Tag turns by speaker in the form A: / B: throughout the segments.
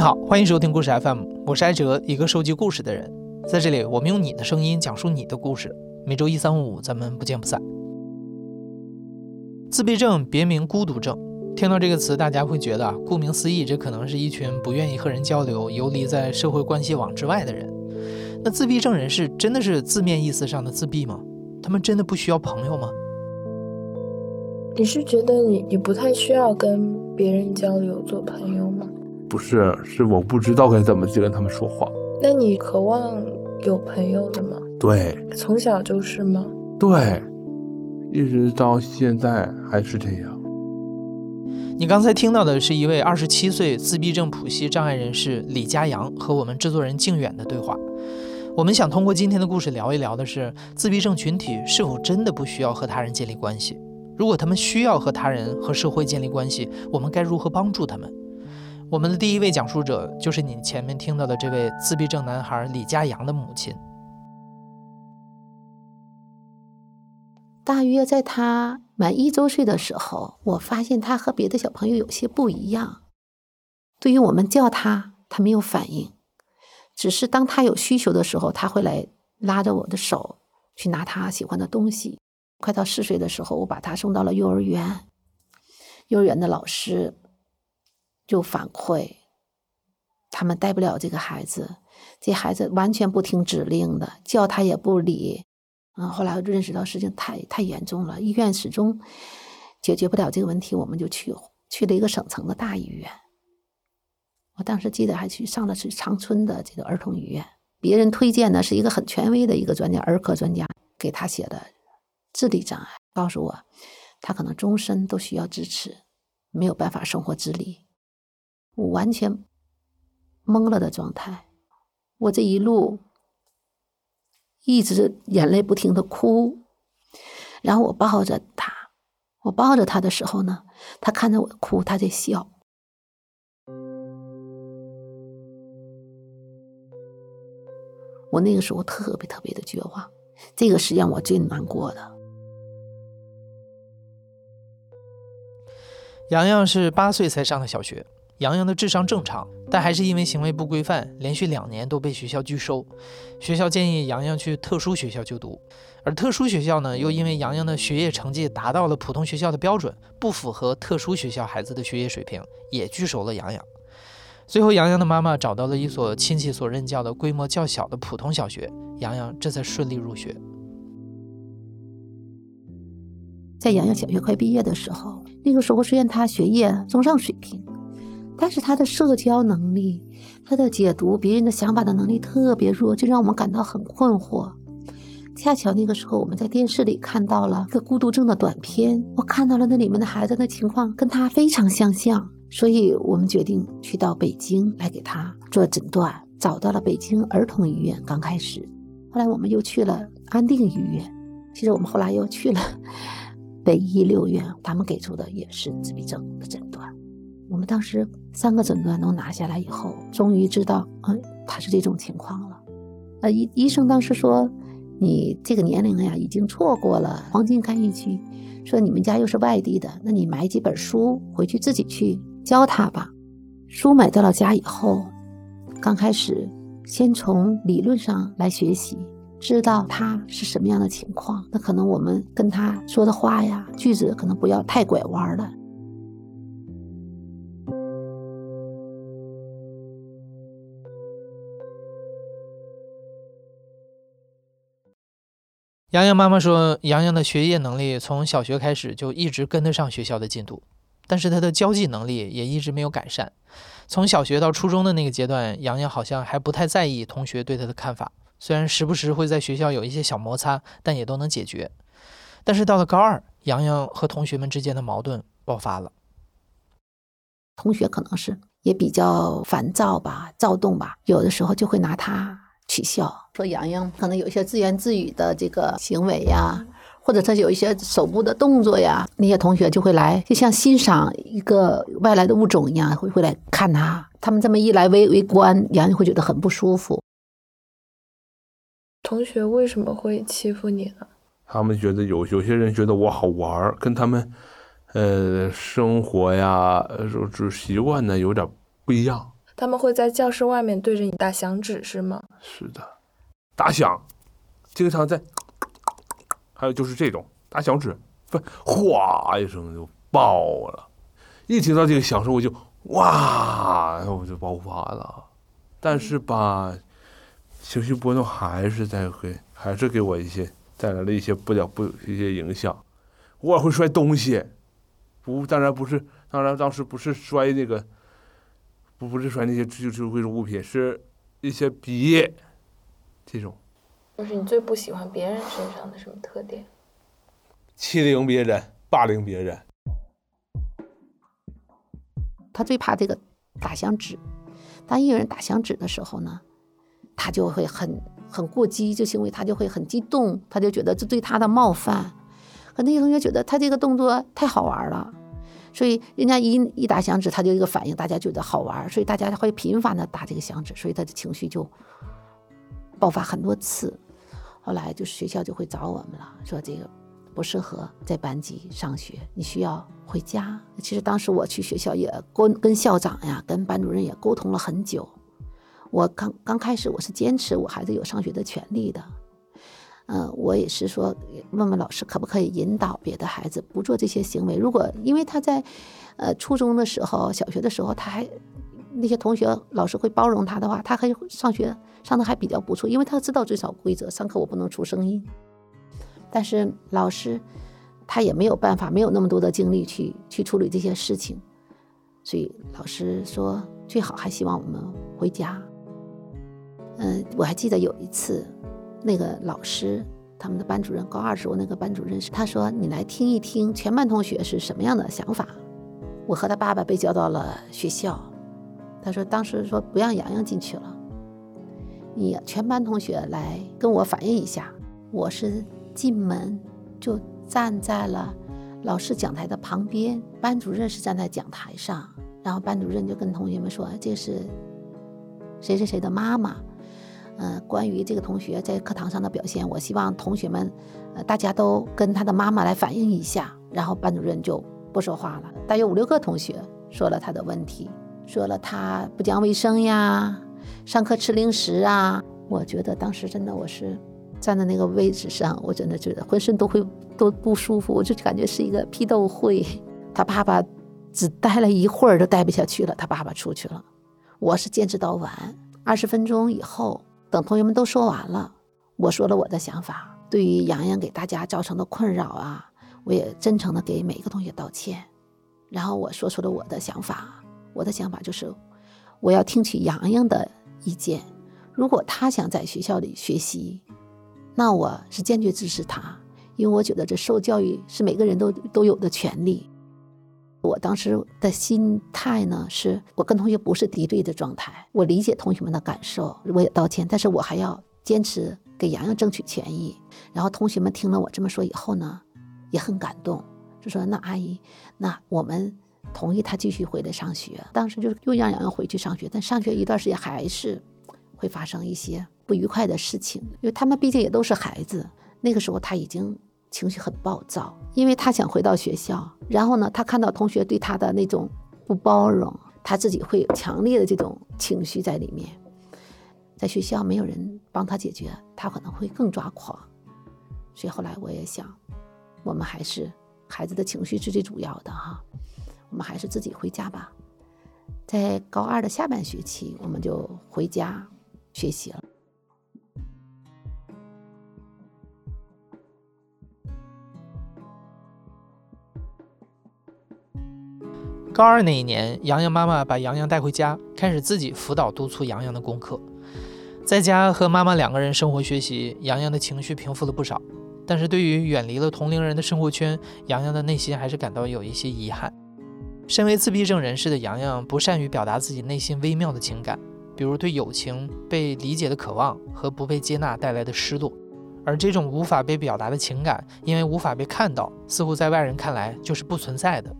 A: 你好，欢迎收听故事 FM，我是艾哲，一个收集故事的人。在这里，我们用你的声音讲述你的故事。每周一、三、五，咱们不见不散。自闭症别名孤独症，听到这个词，大家会觉得，顾名思义，这可能是一群不愿意和人交流、游离在社会关系网之外的人。那自闭症人士真的是字面意思上的自闭吗？他们真的不需要朋友吗？
B: 你是觉得你你不太需要跟别人交流、做朋友吗？
C: 不是，是我不知道该怎么去跟他们说话。
B: 那你渴望有朋友的吗？
C: 对，
B: 从小就是吗？
C: 对，一直到现在还是这样。
A: 你刚才听到的是一位二十七岁自闭症谱系障碍人士李佳阳和我们制作人靖远的对话。我们想通过今天的故事聊一聊的是，自闭症群体是否真的不需要和他人建立关系？如果他们需要和他人和社会建立关系，我们该如何帮助他们？我们的第一位讲述者就是你前面听到的这位自闭症男孩李佳阳的母亲。
D: 大约在他满一周岁的时候，我发现他和别的小朋友有些不一样。对于我们叫他，他没有反应，只是当他有需求的时候，他会来拉着我的手去拿他喜欢的东西。快到四岁的时候，我把他送到了幼儿园，幼儿园的老师。就反馈，他们带不了这个孩子，这孩子完全不听指令的，叫他也不理。嗯，后来认识到事情太太严重了，医院始终解决不了这个问题，我们就去去了一个省城的大医院。我当时记得还去上的是长春的这个儿童医院，别人推荐的是一个很权威的一个专家，儿科专家给他写的智力障碍，告诉我他可能终身都需要支持，没有办法生活自理。我完全懵了的状态，我这一路一直眼泪不停的哭，然后我抱着他，我抱着他的时候呢，他看着我哭，他在笑。我那个时候特别特别的绝望，这个是让我最难过的。
A: 洋洋是八岁才上的小学。洋洋的智商正常，但还是因为行为不规范，连续两年都被学校拒收。学校建议洋洋去特殊学校就读，而特殊学校呢，又因为洋洋的学业成绩达到了普通学校的标准，不符合特殊学校孩子的学业水平，也拒收了洋洋。最后，洋洋的妈妈找到了一所亲戚所任教的规模较小的普通小学，洋洋这才顺利入学。
D: 在洋洋小学快毕业的时候，那个时候虽然他学业中上水平。但是他的社交能力，他的解读别人的想法的能力特别弱，就让我们感到很困惑。恰巧那个时候，我们在电视里看到了一个孤独症的短片，我看到了那里面的孩子的情况跟他非常相像，所以我们决定去到北京来给他做诊断，找到了北京儿童医院。刚开始，后来我们又去了安定医院，其实我们后来又去了北医六院，他们给出的也是自闭症的诊断。我们当时三个诊断都拿下来以后，终于知道，嗯，他是这种情况了。呃，医医生当时说，你这个年龄呀，已经错过了黄金干预期。说你们家又是外地的，那你买几本书回去自己去教他吧。书买到了家以后，刚开始先从理论上来学习，知道他是什么样的情况。那可能我们跟他说的话呀，句子可能不要太拐弯了。
A: 洋洋妈妈说，洋洋的学业能力从小学开始就一直跟得上学校的进度，但是他的交际能力也一直没有改善。从小学到初中的那个阶段，洋洋好像还不太在意同学对他的看法，虽然时不时会在学校有一些小摩擦，但也都能解决。但是到了高二，洋洋和同学们之间的矛盾爆发了。
D: 同学可能是也比较烦躁吧，躁动吧，有的时候就会拿他。取笑说洋洋可能有一些自言自语的这个行为呀，或者他有一些手部的动作呀，那些同学就会来，就像欣赏一个外来的物种一样，会会来看他。他们这么一来围围观，洋洋会觉得很不舒服。
B: 同学为什么会欺负你呢？
C: 他们觉得有有些人觉得我好玩，跟他们呃生活呀、呃，就习惯呢有点不一样。
B: 他们会在教室外面对着你打响指是吗？
C: 是的，打响，经常在，还有就是这种打响指，不，哗一声就爆了。一听到这个响声，我就哇，我就爆发了。但是吧，情绪波动还是在给，还是给我一些带来了一些不了不一些影响。偶尔会摔东西，不，当然不是，当然当时不是摔那个，不不是摔那些就就贵重物品，是一些笔，这种
B: 就是你最不喜欢别人身上的什么特点？
C: 欺凌别人、霸凌别人。
D: 他最怕这个打响指。当一个人打响指的时候呢，他就会很很过激，就行为他就会很激动，他就觉得这对他的冒犯。可那些同学觉得他这个动作太好玩了，所以人家一一打响指，他就一个反应，大家觉得好玩，所以大家会频繁的打这个响指，所以他的情绪就爆发很多次。后来就是学校就会找我们了，说这个不适合在班级上学，你需要。回家，其实当时我去学校也跟跟校长呀、跟班主任也沟通了很久。我刚刚开始我是坚持我孩子有上学的权利的，嗯，我也是说问问老师可不可以引导别的孩子不做这些行为。如果因为他在呃初中的时候、小学的时候，他还那些同学老师会包容他的话，他可以上学上的还比较不错，因为他知道遵守规则，上课我不能出声音。但是老师。他也没有办法，没有那么多的精力去去处理这些事情，所以老师说最好还希望我们回家。嗯，我还记得有一次，那个老师他们的班主任高二时候那个班主任是他说你来听一听全班同学是什么样的想法。我和他爸爸被叫到了学校，他说当时说不让洋洋进去了，你全班同学来跟我反映一下。我是进门就。站在了老师讲台的旁边，班主任是站在讲台上，然后班主任就跟同学们说：“这是谁谁谁的妈妈。”嗯，关于这个同学在课堂上的表现，我希望同学们，呃，大家都跟他的妈妈来反映一下。然后班主任就不说话了。大约五六个同学说了他的问题，说了他不讲卫生呀，上课吃零食啊。我觉得当时真的我是。站在那个位置上，我真的觉得浑身都会都不舒服，我就感觉是一个批斗会。他爸爸只待了一会儿，就待不下去了，他爸爸出去了。我是坚持到晚，二十分钟以后，等同学们都说完了，我说了我的想法。对于洋洋给大家造成的困扰啊，我也真诚的给每一个同学道歉。然后我说出了我的想法，我的想法就是，我要听取洋洋的意见，如果他想在学校里学习。那我是坚决支持他，因为我觉得这受教育是每个人都都有的权利。我当时的心态呢，是我跟同学不是敌对的状态，我理解同学们的感受，我也道歉，但是我还要坚持给洋洋争取权益。然后同学们听了我这么说以后呢，也很感动，就说：“那阿姨，那我们同意他继续回来上学。”当时就又让洋洋回去上学，但上学一段时间还是会发生一些。不愉快的事情，因为他们毕竟也都是孩子。那个时候他已经情绪很暴躁，因为他想回到学校。然后呢，他看到同学对他的那种不包容，他自己会有强烈的这种情绪在里面。在学校没有人帮他解决，他可能会更抓狂。所以后来我也想，我们还是孩子的情绪是最主要的哈，我们还是自己回家吧。在高二的下半学期，我们就回家学习了。
A: 高二那一年，洋洋妈妈把洋洋带回家，开始自己辅导督促洋洋的功课。在家和妈妈两个人生活学习，洋洋的情绪平复了不少。但是对于远离了同龄人的生活圈，洋洋的内心还是感到有一些遗憾。身为自闭症人士的洋洋，不善于表达自己内心微妙的情感，比如对友情被理解的渴望和不被接纳带来的失落。而这种无法被表达的情感，因为无法被看到，似乎在外人看来就是不存在的。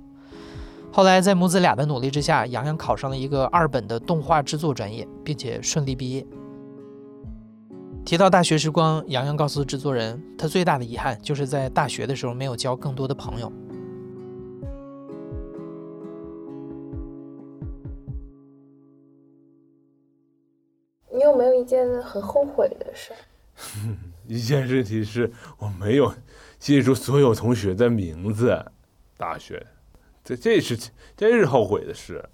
A: 后来，在母子俩的努力之下，洋洋考上了一个二本的动画制作专业，并且顺利毕业。提到大学时光，洋洋告诉制作人，他最大的遗憾就是在大学的时候没有交更多的朋友。
B: 没有一件很后悔的事？
C: 一件事情是我没有记住所有同学的名字，大学，这这是这是后悔的事。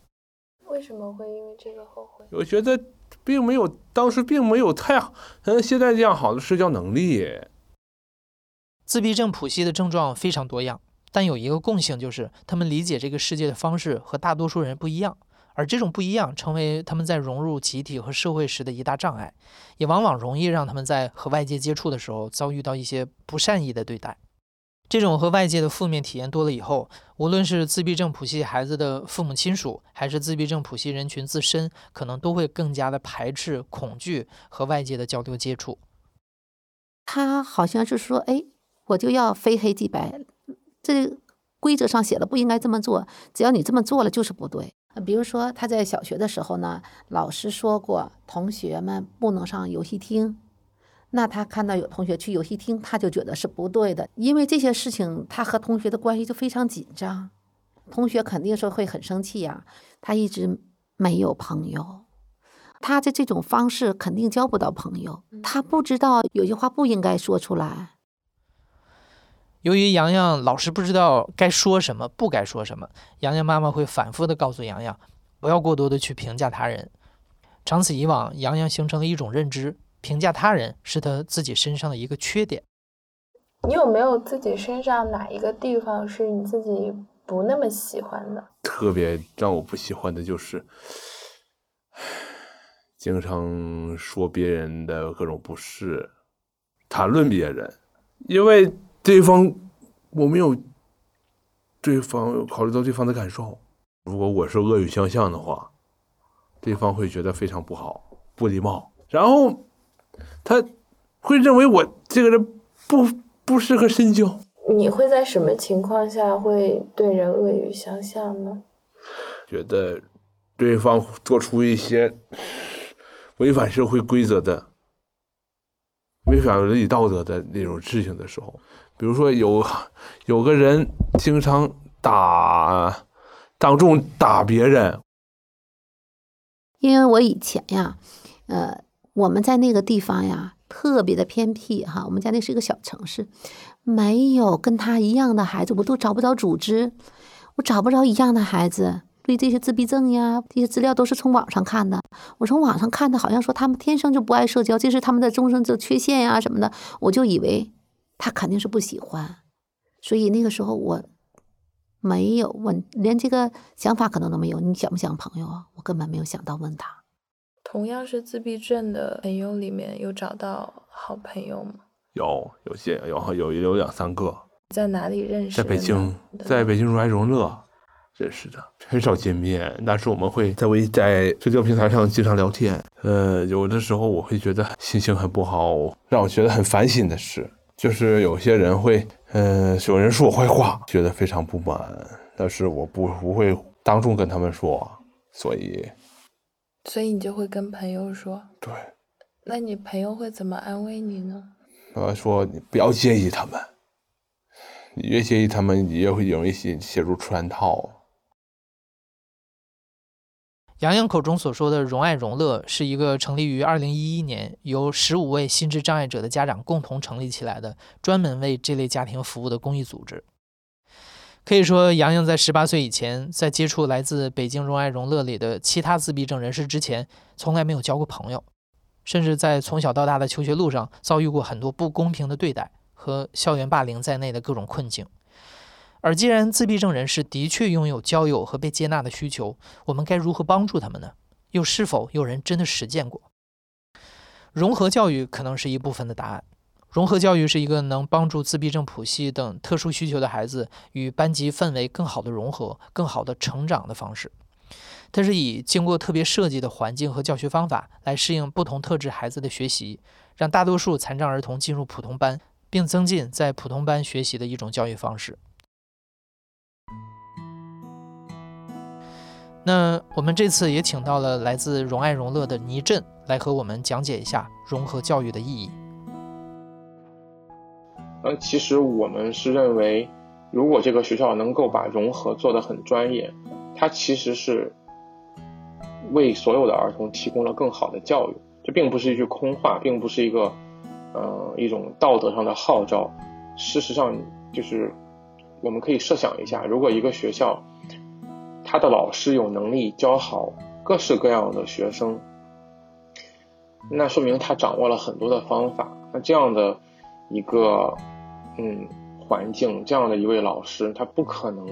B: 为什么会因为这个后悔？
C: 我觉得并没有当时并没有太像现在这样好的社交能力。
A: 自闭症谱系的症状非常多样，但有一个共性就是他们理解这个世界的方式和大多数人不一样。而这种不一样，成为他们在融入集体和社会时的一大障碍，也往往容易让他们在和外界接触的时候遭遇到一些不善意的对待。这种和外界的负面体验多了以后，无论是自闭症谱系孩子的父母亲属，还是自闭症谱系人群自身，可能都会更加的排斥、恐惧和外界的交流接触。
D: 他好像是说：“哎，我就要非黑即白，这规则上写了不应该这么做，只要你这么做了就是不对。”比如说，他在小学的时候呢，老师说过同学们不能上游戏厅，那他看到有同学去游戏厅，他就觉得是不对的，因为这些事情他和同学的关系就非常紧张，同学肯定是会很生气呀。他一直没有朋友，他的这种方式肯定交不到朋友，他不知道有些话不应该说出来。
A: 由于洋洋老是不知道该说什么，不该说什么，洋洋妈妈会反复的告诉洋洋，不要过多的去评价他人。长此以往，洋洋形成了一种认知，评价他人是他自己身上的一个缺点。
B: 你有没有自己身上哪一个地方是你自己不那么喜欢的？
C: 特别让我不喜欢的就是，经常说别人的各种不是，谈论别人，因为。对方，我没有对方考虑到对方的感受。如果我是恶语相向的话，对方会觉得非常不好、不礼貌，然后他会认为我这个人不不适合深交。
B: 你会在什么情况下会对人恶语相向呢？
C: 觉得对方做出一些违反社会规则的、违反伦理道德的那种事情的时候。比如说有有个人经常打，当众打别人。
D: 因为我以前呀，呃，我们在那个地方呀，特别的偏僻哈。我们家那是一个小城市，没有跟他一样的孩子，我都找不着组织，我找不着一样的孩子。对这些自闭症呀，这些资料都是从网上看的。我从网上看的，好像说他们天生就不爱社交，这是他们的终生的缺陷呀什么的，我就以为。他肯定是不喜欢，所以那个时候我没有问，连这个想法可能都没有。你想不想朋友啊？我根本没有想到问他。
B: 同样是自闭症的朋友里面有找到好朋友吗？
C: 有，有些有有有两三个。
B: 在哪里认识？
C: 在北京，在北京如来荣乐认识的，很少见面，但是我们会在微在社交平台上经常聊天。呃，有的时候我会觉得心情很不好，让我觉得很反省的事。就是有些人会，嗯，有人说我坏话，觉得非常不满，但是我不不会当众跟他们说，所以，
B: 所以你就会跟朋友说，
C: 对，
B: 那你朋友会怎么安慰你呢？
C: 他，说你不要介意他们，你越介意他们，你越会容易陷陷入圈套。
A: 杨洋口中所说的“荣爱荣乐”是一个成立于2011年，由十五位心智障碍者的家长共同成立起来的，专门为这类家庭服务的公益组织。可以说，杨洋在18岁以前，在接触来自北京“荣爱荣乐”里的其他自闭症人士之前，从来没有交过朋友，甚至在从小到大的求学路上遭遇过很多不公平的对待和校园霸凌在内的各种困境。而既然自闭症人士的确拥有交友和被接纳的需求，我们该如何帮助他们呢？又是否有人真的实践过？融合教育可能是一部分的答案。融合教育是一个能帮助自闭症谱系等特殊需求的孩子与班级氛围更好的融合、更好的成长的方式。它是以经过特别设计的环境和教学方法来适应不同特质孩子的学习，让大多数残障儿童进入普通班，并增进在普通班学习的一种教育方式。那我们这次也请到了来自荣爱荣乐的倪震来和我们讲解一下融合教育的意义。
E: 呃，其实我们是认为，如果这个学校能够把融合做得很专业，它其实是为所有的儿童提供了更好的教育。这并不是一句空话，并不是一个，呃，一种道德上的号召。事实上，就是我们可以设想一下，如果一个学校，他的老师有能力教好各式各样的学生，那说明他掌握了很多的方法。那这样的一个，嗯，环境，这样的一位老师，他不可能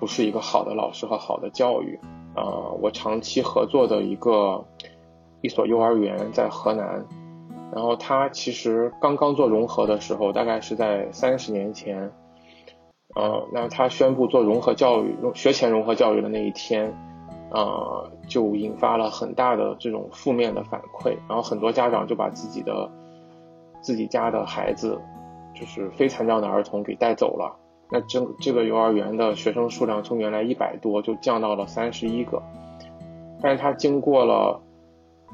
E: 不是一个好的老师和好的教育。啊，我长期合作的一个一所幼儿园在河南，然后他其实刚刚做融合的时候，大概是在三十年前。呃，那他宣布做融合教育、学前融合教育的那一天，呃，就引发了很大的这种负面的反馈，然后很多家长就把自己的自己家的孩子，就是非残障的儿童给带走了。那这这个幼儿园的学生数量从原来一百多就降到了三十一个，但是他经过了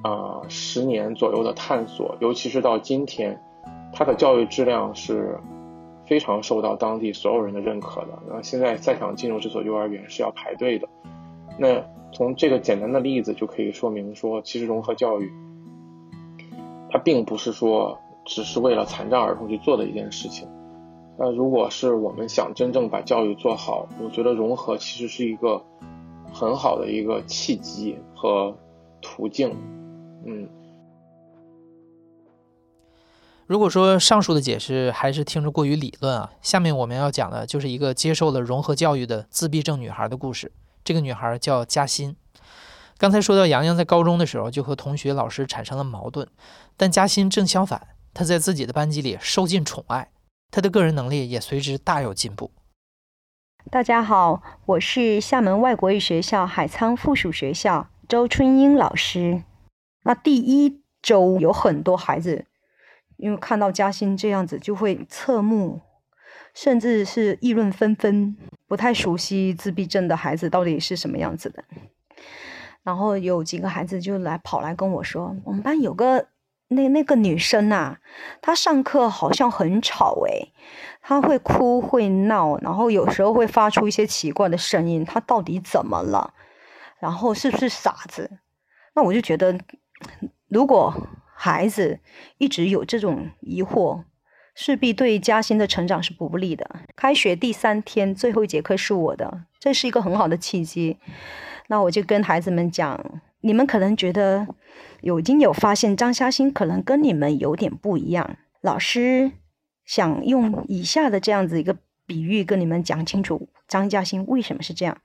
E: 啊十年左右的探索，尤其是到今天，他的教育质量是。非常受到当地所有人的认可的。那现在再想进入这所幼儿园是要排队的。那从这个简单的例子就可以说明说，其实融合教育，它并不是说只是为了残障儿童去做的一件事情。那如果是我们想真正把教育做好，我觉得融合其实是一个很好的一个契机和途径。嗯。
A: 如果说上述的解释还是听着过于理论啊，下面我们要讲的就是一个接受了融合教育的自闭症女孩的故事。这个女孩叫嘉欣。刚才说到杨洋在高中的时候就和同学、老师产生了矛盾，但嘉欣正相反，她在自己的班级里受尽宠爱，她的个人能力也随之大有进步。
F: 大家好，我是厦门外国语学校海沧附属学校周春英老师。那第一周有很多孩子。因为看到嘉欣这样子，就会侧目，甚至是议论纷纷，不太熟悉自闭症的孩子到底是什么样子的。然后有几个孩子就来跑来跟我说：“我们班有个那那个女生呐，她上课好像很吵诶，她会哭会闹，然后有时候会发出一些奇怪的声音，她到底怎么了？然后是不是傻子？”那我就觉得，如果。孩子一直有这种疑惑，势必对嘉欣的成长是不利的。开学第三天，最后一节课是我的，这是一个很好的契机。那我就跟孩子们讲：你们可能觉得有已经有发现张嘉欣可能跟你们有点不一样。老师想用以下的这样子一个比喻跟你们讲清楚张嘉欣为什么是这样。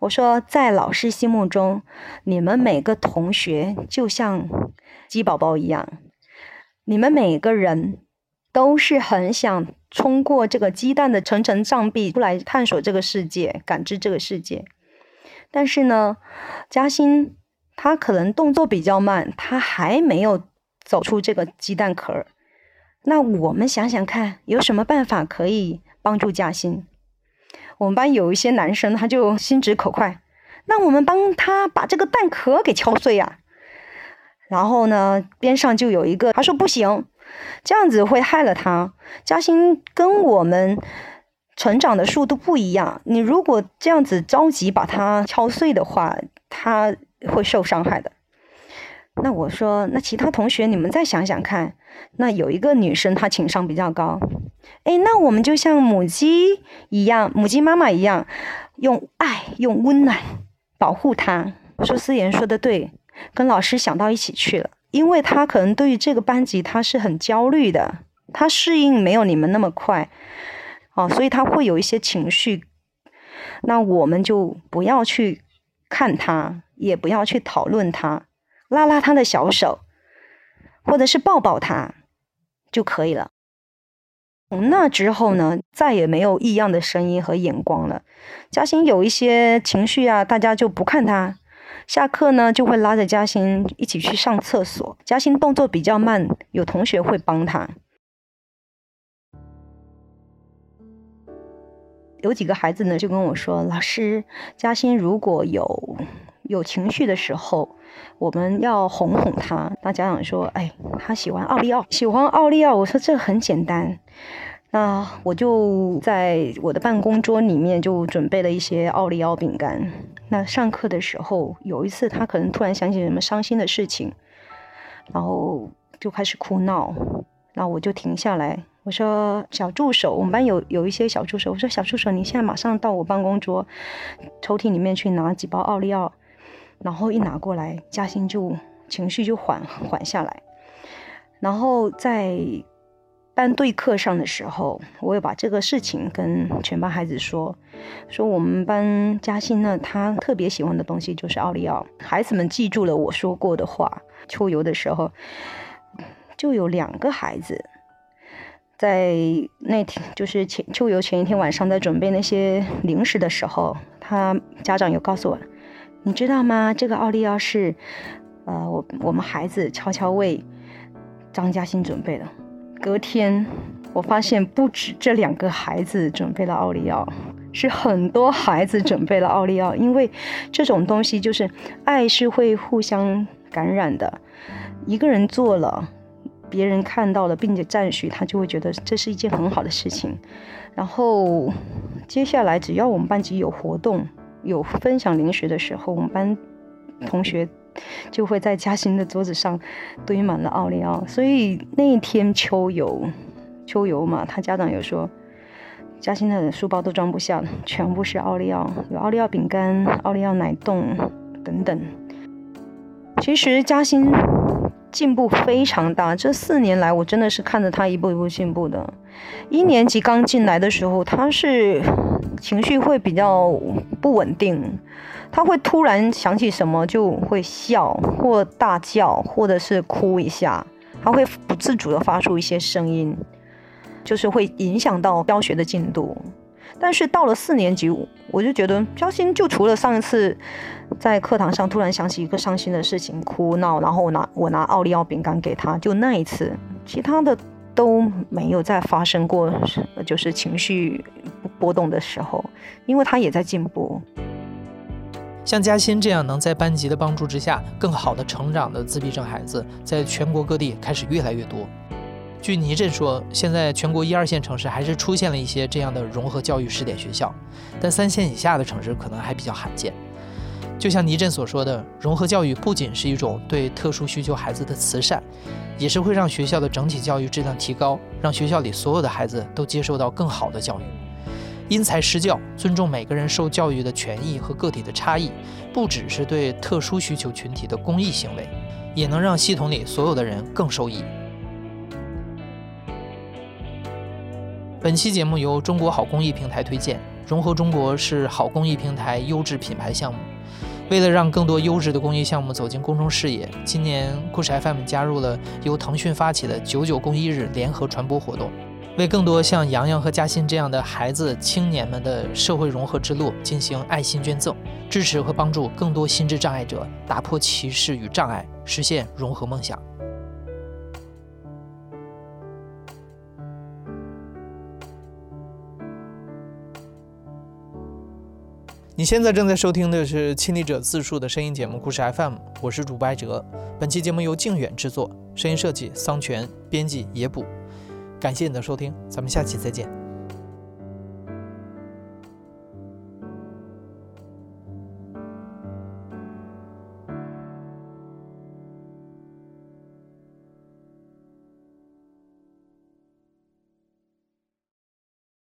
F: 我说，在老师心目中，你们每个同学就像鸡宝宝一样，你们每个人都是很想冲过这个鸡蛋的层层障壁出来探索这个世界，感知这个世界。但是呢，嘉欣他可能动作比较慢，他还没有走出这个鸡蛋壳。那我们想想看，有什么办法可以帮助嘉欣？我们班有一些男生，他就心直口快，那我们帮他把这个蛋壳给敲碎呀。然后呢，边上就有一个，他说不行，这样子会害了他。嘉欣跟我们成长的速度不一样，你如果这样子着急把它敲碎的话，他会受伤害的。那我说，那其他同学你们再想想看，那有一个女生她情商比较高，哎，那我们就像母鸡一样，母鸡妈妈一样，用爱、用温暖保护她。我说思妍说的对，跟老师想到一起去了，因为她可能对于这个班级她是很焦虑的，她适应没有你们那么快，哦，所以她会有一些情绪，那我们就不要去看她，也不要去讨论她。拉拉他的小手，或者是抱抱他就可以了。从那之后呢，再也没有异样的声音和眼光了。嘉欣有一些情绪啊，大家就不看他。下课呢，就会拉着嘉欣一起去上厕所。嘉欣动作比较慢，有同学会帮他。有几个孩子呢，就跟我说：“老师，嘉欣如果有有情绪的时候。”我们要哄哄他。那家长说：“哎，他喜欢奥利奥，喜欢奥利奥。”我说：“这很简单。”那我就在我的办公桌里面就准备了一些奥利奥饼干。那上课的时候，有一次他可能突然想起什么伤心的事情，然后就开始哭闹，然后我就停下来，我说小助手，我们班有有一些小助手，我说小助手，你现在马上到我办公桌抽屉里面去拿几包奥利奥，然后一拿过来，嘉欣就情绪就缓缓下来，然后在。班对课上的时候，我有把这个事情跟全班孩子说，说我们班嘉欣呢，他特别喜欢的东西就是奥利奥。孩子们记住了我说过的话。秋游的时候，就有两个孩子在那天，就是前秋游前一天晚上，在准备那些零食的时候，他家长有告诉我，你知道吗？这个奥利奥是，呃，我我们孩子悄悄为张嘉欣准备的。隔天，我发现不止这两个孩子准备了奥利奥，是很多孩子准备了奥利奥。因为这种东西就是爱是会互相感染的，一个人做了，别人看到了并且赞许，他就会觉得这是一件很好的事情。然后接下来，只要我们班级有活动、有分享零食的时候，我们班同学。就会在嘉欣的桌子上堆满了奥利奥，所以那一天秋游，秋游嘛，他家长有说，嘉欣的书包都装不下，全部是奥利奥，有奥利奥饼干、奥利奥奶冻等等。其实嘉欣进步非常大，这四年来我真的是看着他一步一步进步的。一年级刚进来的时候，他是情绪会比较不稳定。他会突然想起什么就会笑或大叫，或者是哭一下，他会不自主的发出一些声音，就是会影响到教学的进度。但是到了四年级，我就觉得焦心就除了上一次在课堂上突然想起一个伤心的事情哭闹，然后我拿我拿奥利奥饼干给他，就那一次，其他的都没有再发生过，就是情绪波动的时候，因为他也在进步。
A: 像嘉欣这样能在班级的帮助之下更好的成长的自闭症孩子，在全国各地开始越来越多。据倪震说，现在全国一二线城市还是出现了一些这样的融合教育试点学校，但三线以下的城市可能还比较罕见。就像倪震所说的，融合教育不仅是一种对特殊需求孩子的慈善，也是会让学校的整体教育质量提高，让学校里所有的孩子都接受到更好的教育。因材施教，尊重每个人受教育的权益和个体的差异，不只是对特殊需求群体的公益行为，也能让系统里所有的人更受益。本期节目由中国好公益平台推荐，融合中国是好公益平台优质品牌项目。为了让更多优质的公益项目走进公众视野，今年故事 FM 加入了由腾讯发起的“九九公益日”联合传播活动。为更多像洋洋和嘉欣这样的孩子、青年们的社会融合之路进行爱心捐赠，支持和帮助更多心智障碍者打破歧视与障碍，实现融合梦想。你现在正在收听的是《亲历者自述》的声音节目《故事 FM》，我是主播艾哲。本期节目由靖远制作，声音设计桑泉，编辑野捕。感谢你的收听，咱们下期再见。